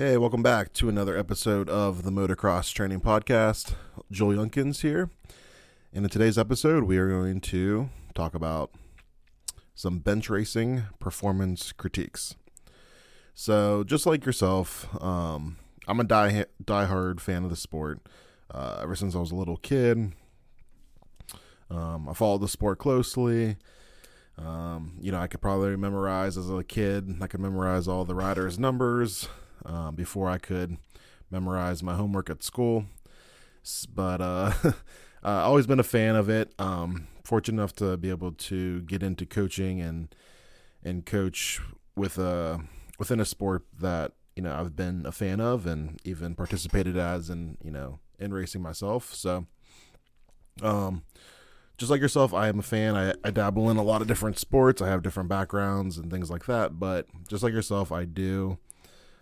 Hey, welcome back to another episode of the Motocross Training Podcast. Joel Younkins here. And in today's episode, we are going to talk about some bench racing performance critiques. So, just like yourself, um, I'm a die diehard fan of the sport. Uh, ever since I was a little kid, um, I followed the sport closely. Um, you know, I could probably memorize as a kid. I could memorize all the riders' numbers um, before I could memorize my homework at school. But uh, uh, always been a fan of it. Um, fortunate enough to be able to get into coaching and and coach with a within a sport that you know I've been a fan of and even participated as and you know in racing myself. So, um, just like yourself, I am a fan. I, I dabble in a lot of different sports. I have different backgrounds and things like that. But just like yourself, I do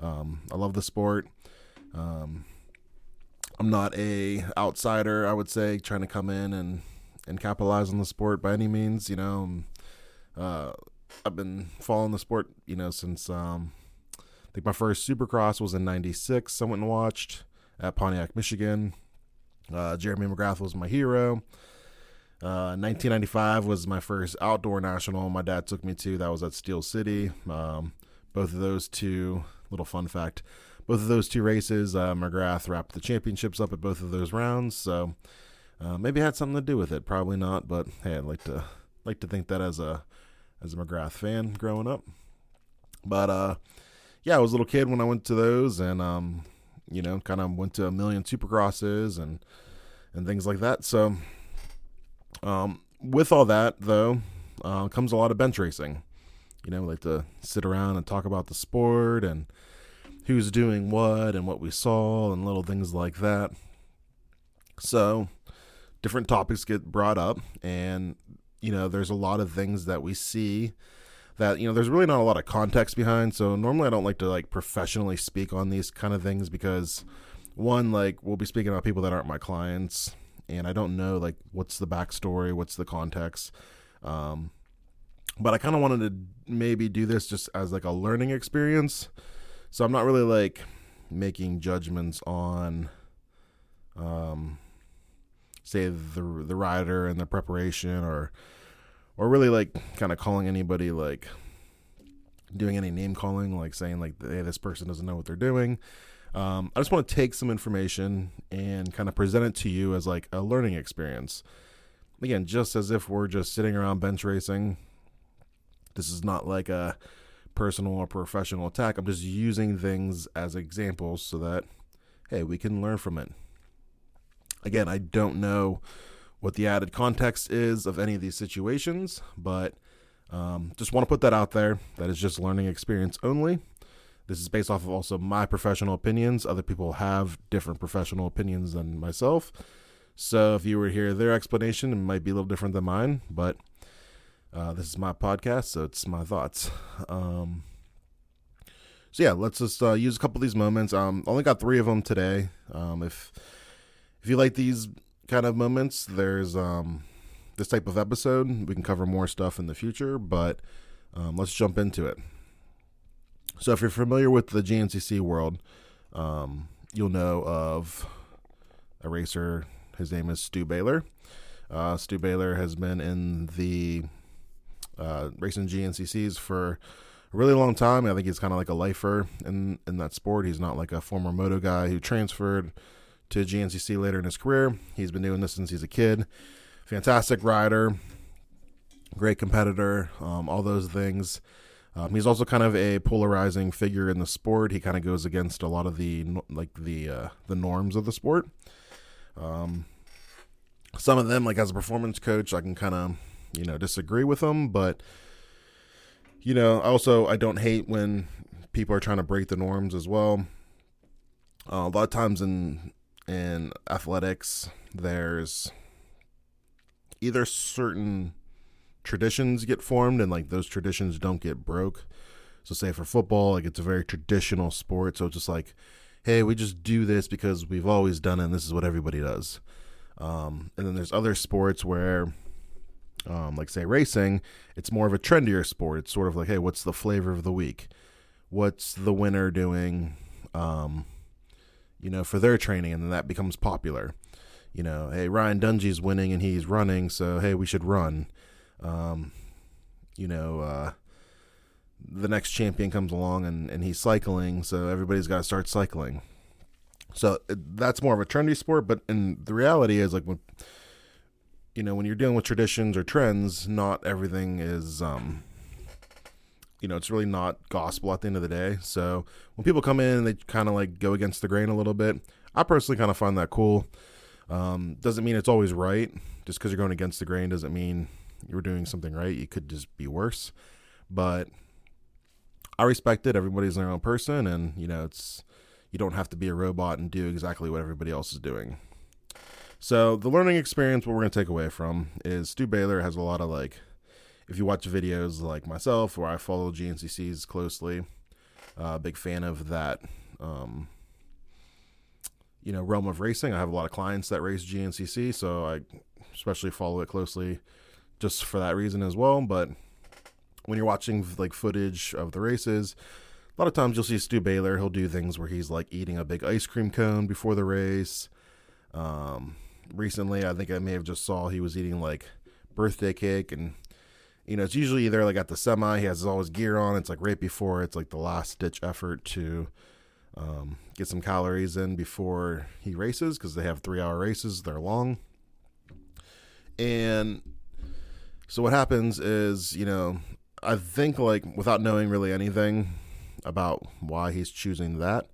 um, I love the sport. Um, I'm not a outsider, I would say, trying to come in and and capitalize on the sport by any means. You know, um, uh, I've been following the sport, you know, since um, I think my first Supercross was in '96. I went and watched at Pontiac, Michigan. Uh, Jeremy McGrath was my hero. Uh, 1995 was my first outdoor national. My dad took me to. That was at Steel City. Um, both of those two little fun fact. Both of those two races, uh, McGrath wrapped the championships up at both of those rounds, so uh, maybe had something to do with it. Probably not, but hey, I'd like to like to think that as a as a McGrath fan growing up. But uh, yeah, I was a little kid when I went to those, and um, you know, kind of went to a million Supercrosses and and things like that. So, um, with all that though, uh, comes a lot of bench racing. You know, we like to sit around and talk about the sport and who's doing what and what we saw and little things like that. So, different topics get brought up, and you know, there's a lot of things that we see that you know there's really not a lot of context behind. So normally I don't like to like professionally speak on these kind of things because one, like we'll be speaking about people that aren't my clients, and I don't know like what's the backstory, what's the context. Um, but I kind of wanted to maybe do this just as like a learning experience. So I'm not really like making judgments on um say the the rider and the preparation or or really like kind of calling anybody like doing any name calling like saying like hey this person doesn't know what they're doing um, i just want to take some information and kind of present it to you as like a learning experience again just as if we're just sitting around bench racing this is not like a personal or professional attack. I'm just using things as examples so that, hey, we can learn from it. Again, I don't know what the added context is of any of these situations, but um, just want to put that out there. That is just learning experience only. This is based off of also my professional opinions. Other people have different professional opinions than myself. So if you were to hear their explanation, it might be a little different than mine, but uh, this is my podcast, so it's my thoughts. Um, so yeah, let's just uh, use a couple of these moments. Um, only got three of them today. Um, if if you like these kind of moments, there's um, this type of episode. We can cover more stuff in the future, but um, let's jump into it. So if you're familiar with the GNCC world, um, you'll know of a racer. His name is Stu Baylor. Uh, Stu Baylor has been in the uh, racing GNCCs for a really long time. I think he's kind of like a lifer in in that sport. He's not like a former moto guy who transferred to GNCC later in his career. He's been doing this since he's a kid. Fantastic rider, great competitor, um, all those things. Um, he's also kind of a polarizing figure in the sport. He kind of goes against a lot of the like the uh, the norms of the sport. Um, some of them, like as a performance coach, I can kind of you know disagree with them, but you know also I don't hate when people are trying to break the norms as well. Uh, a lot of times in in athletics, there's either certain traditions get formed and like those traditions don't get broke. So say for football, like it's a very traditional sport, so it's just like, hey, we just do this because we've always done it and this is what everybody does. Um, and then there's other sports where um, like say racing, it's more of a trendier sport. It's sort of like, hey, what's the flavor of the week? What's the winner doing? um, you know, for their training, and then that becomes popular. You know, hey, Ryan Dungey's winning and he's running, so hey, we should run. Um, you know, uh, the next champion comes along and, and he's cycling, so everybody's got to start cycling. So that's more of a trendy sport, but in the reality is like when you know when you're dealing with traditions or trends, not everything is um, you know it's really not gospel at the end of the day. So when people come in and they kind of like go against the grain a little bit, I personally kind of find that cool. Um, doesn't mean it's always right. Just because you're going against the grain doesn't mean you're doing something right. You could just be worse. But I respect it. Everybody's their own person, and you know it's you don't have to be a robot and do exactly what everybody else is doing. So the learning experience, what we're going to take away from is Stu Baylor has a lot of like, if you watch videos like myself, where I follow GNCCs closely, uh, big fan of that, um, you know, realm of racing. I have a lot of clients that race GNCC, so I especially follow it closely just for that reason as well. But when you're watching like footage of the races, a lot of times you'll see Stu Baylor. He'll do things where he's like eating a big ice cream cone before the race. Um, recently, I think I may have just saw he was eating like birthday cake, and you know it's usually either like at the semi. He has all his gear on. It's like right before. It's like the last ditch effort to um, get some calories in before he races because they have three hour races. They're long, and so what happens is you know I think like without knowing really anything about why he's choosing that.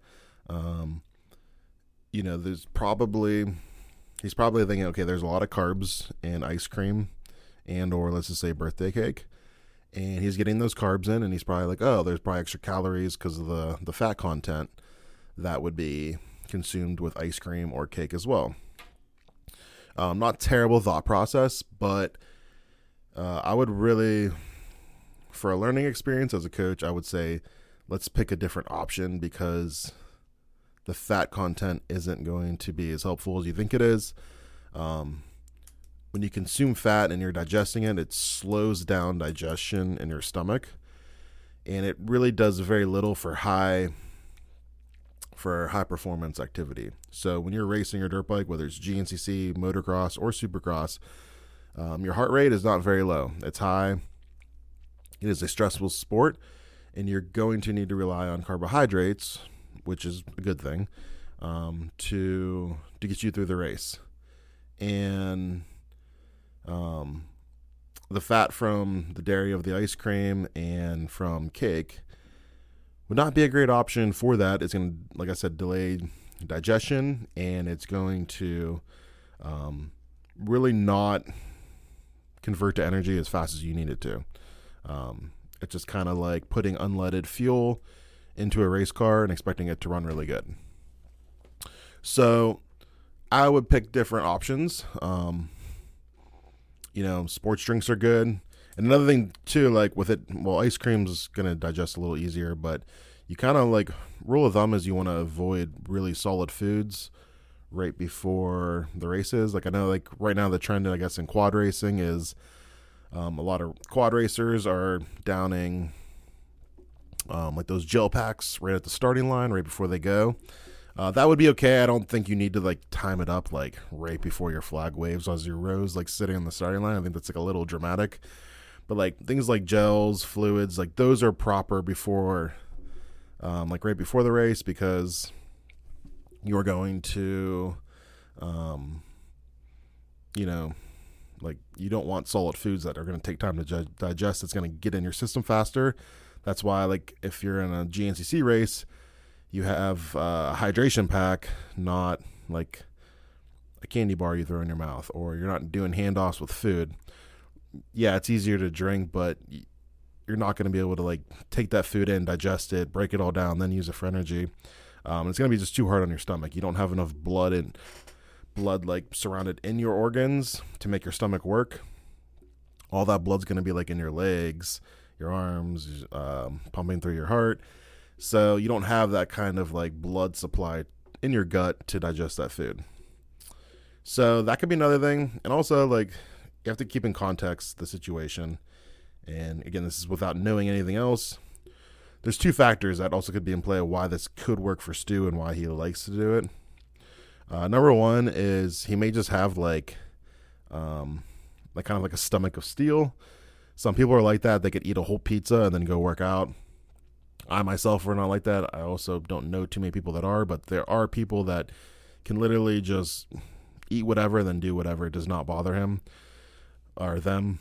Um, you know, there's probably he's probably thinking, okay, there's a lot of carbs in ice cream, and or let's just say birthday cake, and he's getting those carbs in, and he's probably like, oh, there's probably extra calories because of the the fat content that would be consumed with ice cream or cake as well. Um, not terrible thought process, but uh, I would really, for a learning experience as a coach, I would say let's pick a different option because the fat content isn't going to be as helpful as you think it is. Um, when you consume fat and you're digesting it, it slows down digestion in your stomach, and it really does very little for high for high performance activity. So when you're racing your dirt bike, whether it's GNCC, motocross, or supercross, um, your heart rate is not very low. It's high. It is a stressful sport, and you're going to need to rely on carbohydrates, which is a good thing, um, to to get you through the race. And um, the fat from the dairy of the ice cream and from cake would not be a great option for that. It's going to, like I said, delay digestion, and it's going to um, really not convert to energy as fast as you need it to. Um, it's just kind of like putting unleaded fuel into a race car and expecting it to run really good. So I would pick different options. Um, you know, sports drinks are good. And another thing too, like with it, well, ice cream is gonna digest a little easier, but you kind of like rule of thumb is you want to avoid really solid foods right before the races. Like I know, like right now the trend, I guess, in quad racing is um, a lot of quad racers are downing um, like those gel packs right at the starting line, right before they go. Uh, that would be okay. I don't think you need to like time it up like right before your flag waves as your rows like sitting on the starting line. I think that's like a little dramatic. But like things like gels, fluids, like those are proper before, um, like right before the race because you're going to, um, you know, like you don't want solid foods that are going to take time to digest. It's going to get in your system faster. That's why, like, if you're in a GNCC race, you have a hydration pack, not like a candy bar you throw in your mouth, or you're not doing handoffs with food. Yeah, it's easier to drink, but you're not going to be able to like take that food in, digest it, break it all down, then use it for energy. Um, it's going to be just too hard on your stomach. You don't have enough blood and blood like surrounded in your organs to make your stomach work. All that blood's going to be like in your legs, your arms, um, pumping through your heart. So you don't have that kind of like blood supply in your gut to digest that food. So that could be another thing. And also, like, you have to keep in context the situation. And again, this is without knowing anything else. there's two factors that also could be in play of why this could work for Stu and why he likes to do it. Uh, number one is he may just have like, um, like kind of like a stomach of steel. Some people are like that; they could eat a whole pizza and then go work out. I myself are not like that. I also don't know too many people that are, but there are people that can literally just eat whatever and then do whatever. It does not bother him or them.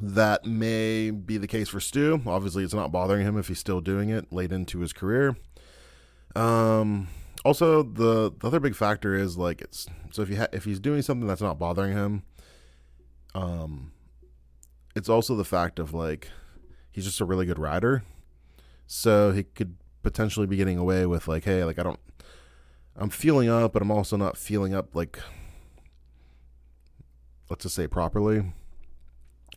That may be the case for Stu. Obviously, it's not bothering him if he's still doing it late into his career. Um, also, the, the other big factor is like it's so if you ha- if he's doing something that's not bothering him, um, it's also the fact of like he's just a really good rider, so he could potentially be getting away with like, hey, like I don't, I'm feeling up, but I'm also not feeling up like, let's just say properly.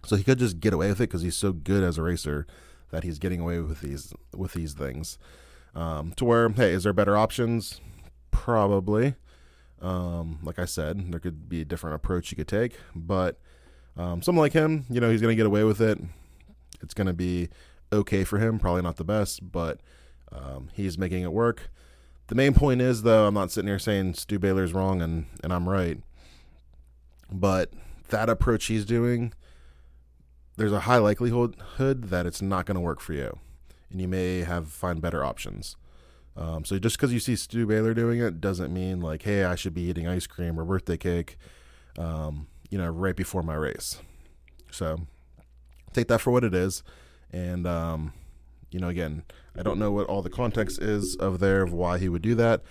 So he could just get away with it because he's so good as a racer that he's getting away with these with these things. Um, to where, hey, is there better options? Probably. Um, like I said, there could be a different approach you could take, but um, someone like him, you know, he's going to get away with it. It's going to be okay for him. Probably not the best, but um, he's making it work. The main point is, though, I'm not sitting here saying Stu Baylor's wrong and, and I'm right, but that approach he's doing there's a high likelihood that it's not going to work for you, and you may have find better options. Um, so just because you see Stu Baylor doing it doesn't mean like, hey, I should be eating ice cream or birthday cake, um, you know, right before my race. So take that for what it is, and um, you know, again, I don't know what all the context is of there of why he would do that.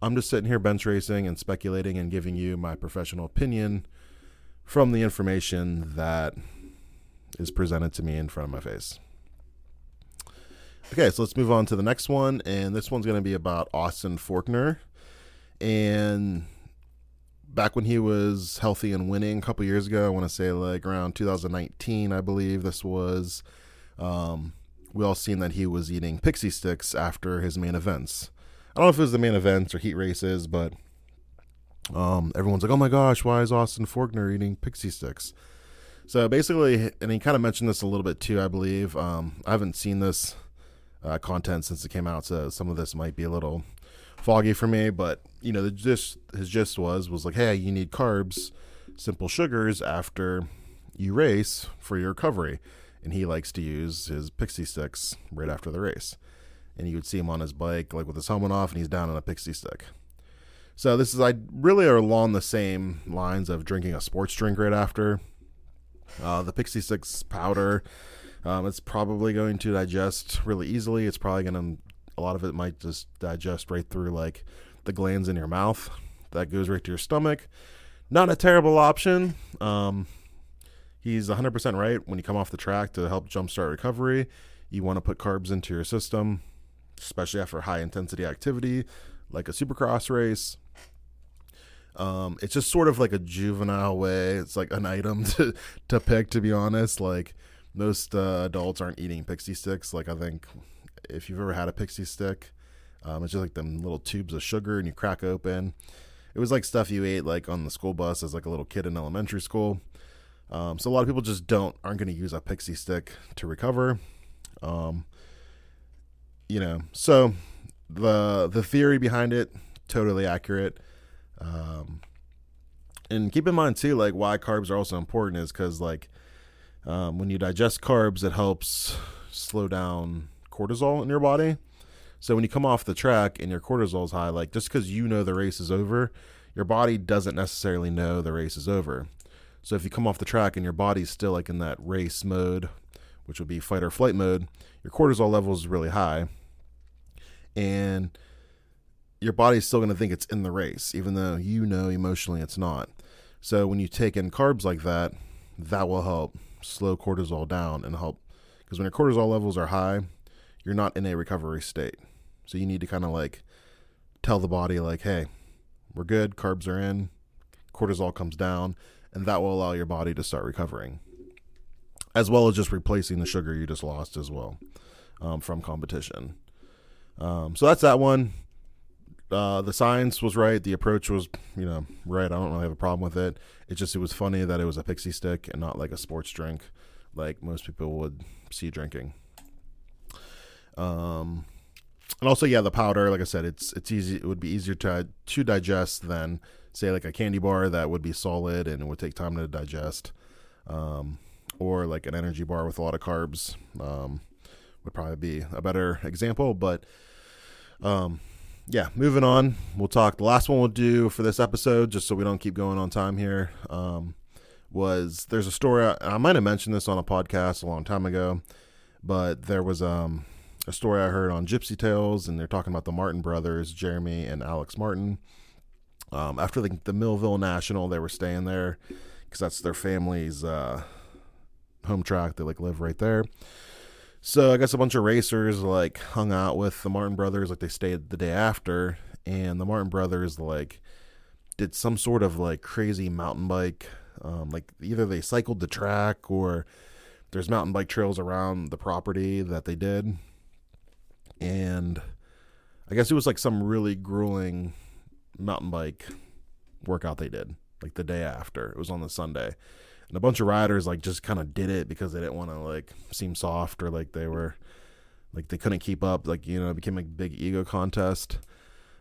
I'm just sitting here bench racing and speculating and giving you my professional opinion from the information that is presented to me in front of my face. Okay, so let's move on to the next one, and this one's going to be about Austin Forkner. And back when he was healthy and winning a couple years ago, I want to say like around 2019, I believe this was. Um, we all seen that he was eating pixie sticks after his main events. I don't know if it was the main events or heat races, but um, everyone's like, "Oh my gosh, why is Austin Forkner eating pixie sticks?" So basically, and he kind of mentioned this a little bit too, I believe. Um, I haven't seen this uh, content since it came out, so some of this might be a little foggy for me. But you know, the gist his gist was was like, hey, you need carbs, simple sugars after you race for your recovery, and he likes to use his pixie sticks right after the race. And you would see him on his bike, like with his helmet off, and he's down on a pixie stick. So this is I really are along the same lines of drinking a sports drink right after uh, the Pixie Sticks powder, um, it's probably going to digest really easily. It's probably going to, a lot of it might just digest right through like the glands in your mouth. That goes right to your stomach. Not a terrible option. Um, he's 100% right. When you come off the track to help jumpstart recovery, you want to put carbs into your system, especially after high intensity activity like a supercross race um, it's just sort of like a juvenile way. It's like an item to to pick. To be honest, like most uh, adults aren't eating pixie sticks. Like I think if you've ever had a pixie stick, um, it's just like them little tubes of sugar and you crack open. It was like stuff you ate like on the school bus as like a little kid in elementary school. Um, so a lot of people just don't aren't going to use a pixie stick to recover. Um, you know, so the the theory behind it totally accurate. Um, and keep in mind too, like why carbs are also important is because like um, when you digest carbs, it helps slow down cortisol in your body. So when you come off the track and your cortisol is high, like just because you know the race is over, your body doesn't necessarily know the race is over. So if you come off the track and your body's still like in that race mode, which would be fight or flight mode, your cortisol level is really high. And your body's still going to think it's in the race, even though you know emotionally it's not. So when you take in carbs like that, that will help slow cortisol down and help because when your cortisol levels are high, you're not in a recovery state. So you need to kind of like tell the body like, "Hey, we're good. Carbs are in. Cortisol comes down." And that will allow your body to start recovering, as well as just replacing the sugar you just lost as well um, from competition. Um, so that's that one uh, the science was right. The approach was, you know, right. I don't really have a problem with it. It just it was funny that it was a pixie stick and not like a sports drink, like most people would see drinking. Um, and also, yeah, the powder, like I said, it's it's easy. It would be easier to to digest than say like a candy bar that would be solid and it would take time to digest. Um, or like an energy bar with a lot of carbs um, would probably be a better example. But um, yeah, moving on. We'll talk. The last one we'll do for this episode, just so we don't keep going on time here, um, was there's a story. I, I might have mentioned this on a podcast a long time ago, but there was um, a story I heard on Gypsy Tales, and they're talking about the Martin brothers, Jeremy and Alex Martin. Um, after the, the Millville National, they were staying there because that's their family's uh, home track. They like live right there. So I guess a bunch of racers like hung out with the Martin brothers, like they stayed the day after, and the Martin brothers like did some sort of like crazy mountain bike. Um, like either they cycled the track or there's mountain bike trails around the property that they did, and I guess it was like some really grueling mountain bike workout they did like the day after. It was on the Sunday. And a bunch of riders like just kind of did it because they didn't want to like seem soft or like they were like they couldn't keep up like you know it became a big ego contest.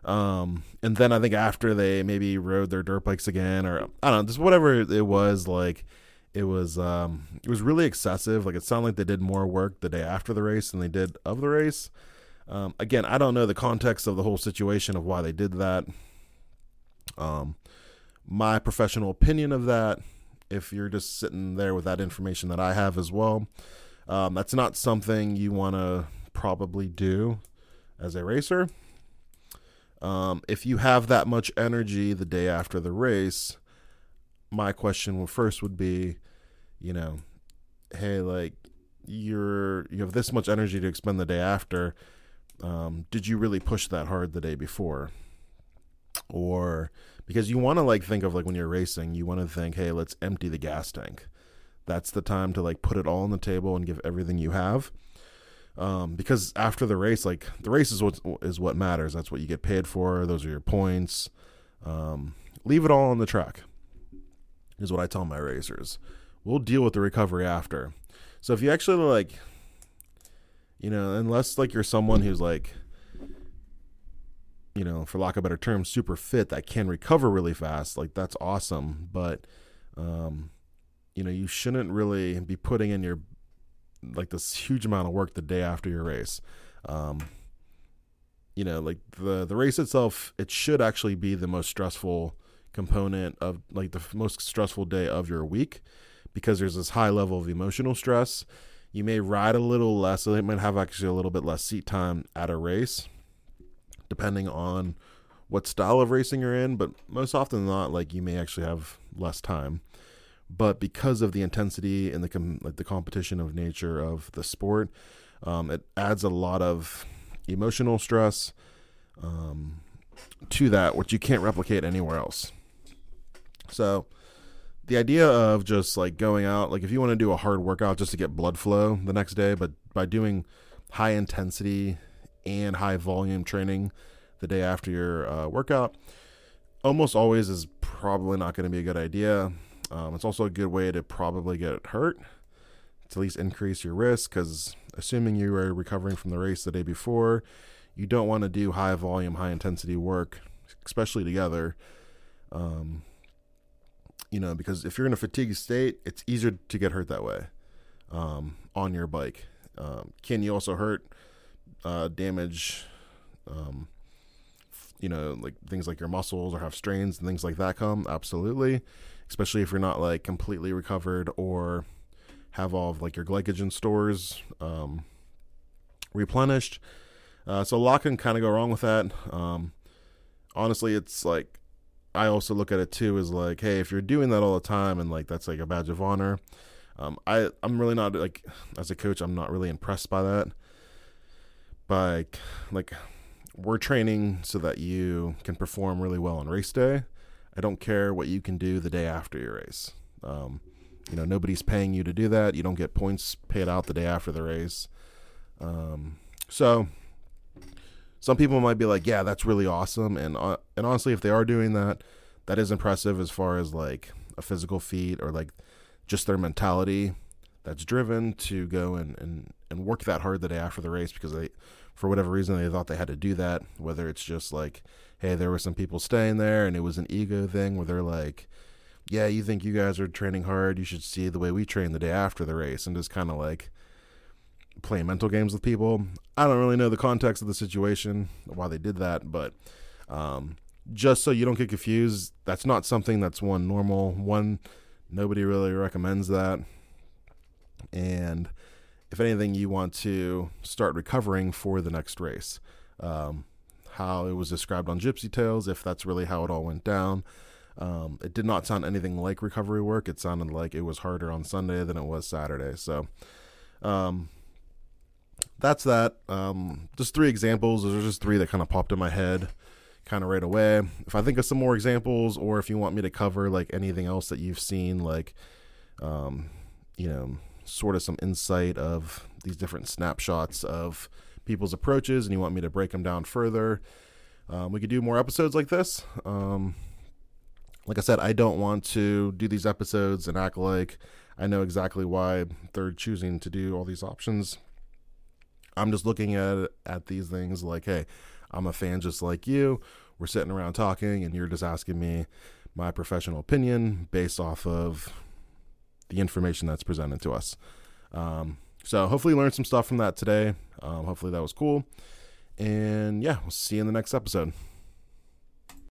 Um and then i think after they maybe rode their dirt bikes again or i don't know just whatever it was like it was um it was really excessive. Like it sounded like they did more work the day after the race than they did of the race um again i don't know the context of the whole situation of why they did that um my professional opinion of that if you're just sitting there with that information that I have as well. Um, that's not something you want to probably do as a racer. Um, if you have that much energy the day after the race, my question first would be, you know, hey, like you're you have this much energy to expend the day after. Um, did you really push that hard the day before? Or because you want to like think of like when you're racing, you want to think, hey, let's empty the gas tank. That's the time to like put it all on the table and give everything you have. Um, because after the race, like the race is what is what matters. That's what you get paid for. Those are your points. Um, leave it all on the track. Is what I tell my racers. We'll deal with the recovery after. So if you actually like, you know, unless like you're someone who's like you know, for lack of better term, super fit that can recover really fast, like that's awesome. But, um, you know, you shouldn't really be putting in your like this huge amount of work the day after your race. Um, you know, like the the race itself, it should actually be the most stressful component of like the most stressful day of your week because there's this high level of emotional stress. You may ride a little less, so they might have actually a little bit less seat time at a race depending on what style of racing you're in, but most often than not, like you may actually have less time. But because of the intensity and the com- like the competition of nature of the sport, um, it adds a lot of emotional stress um, to that, which you can't replicate anywhere else. So, the idea of just like going out, like if you want to do a hard workout just to get blood flow the next day, but by doing high intensity and high volume training the day after your uh, workout almost always is probably not going to be a good idea. Um, it's also a good way to probably get hurt to at least increase your risk because assuming you are recovering from the race the day before, you don't want to do high volume, high intensity work, especially together. Um, you know, because if you're in a fatigued state, it's easier to get hurt that way um, on your bike. Um, can you also hurt uh, damage, um, you know, like things like your muscles or have strains and things like that come. Absolutely. Especially if you're not like completely recovered or have all of like your glycogen stores um, replenished. Uh, so a lot can kind of go wrong with that. Um, honestly, it's like I also look at it too as like, hey, if you're doing that all the time and like that's like a badge of honor, um, I I'm really not like as a coach, I'm not really impressed by that by like we're training so that you can perform really well on race day. I don't care what you can do the day after your race. Um, you know, nobody's paying you to do that. You don't get points paid out the day after the race. Um, so some people might be like, "Yeah, that's really awesome," and uh, and honestly, if they are doing that, that is impressive as far as like a physical feat or like just their mentality that's driven to go and, and and work that hard the day after the race because they, for whatever reason, they thought they had to do that. Whether it's just like, hey, there were some people staying there and it was an ego thing where they're like, yeah, you think you guys are training hard, you should see the way we train the day after the race, and just kind of like playing mental games with people. I don't really know the context of the situation, why they did that, but um, just so you don't get confused, that's not something that's one normal. One, nobody really recommends that. And if anything, you want to start recovering for the next race. Um, how it was described on Gypsy Tales, if that's really how it all went down. Um, it did not sound anything like recovery work. It sounded like it was harder on Sunday than it was Saturday. So, um, that's that. Um, just three examples. Those are just three that kind of popped in my head kind of right away. If I think of some more examples, or if you want me to cover like anything else that you've seen, like, um, you know, sort of some insight of these different snapshots of people's approaches, and you want me to break them down further, um, we could do more episodes like this. Um, like I said, I don't want to do these episodes and act like I know exactly why they're choosing to do all these options. I'm just looking at at these things like, hey, I'm a fan just like you. We're sitting around talking, and you're just asking me my professional opinion based off of the information that's presented to us. Um, so hopefully, you learned some stuff from that today. Um, hopefully, that was cool. And yeah, we'll see you in the next episode.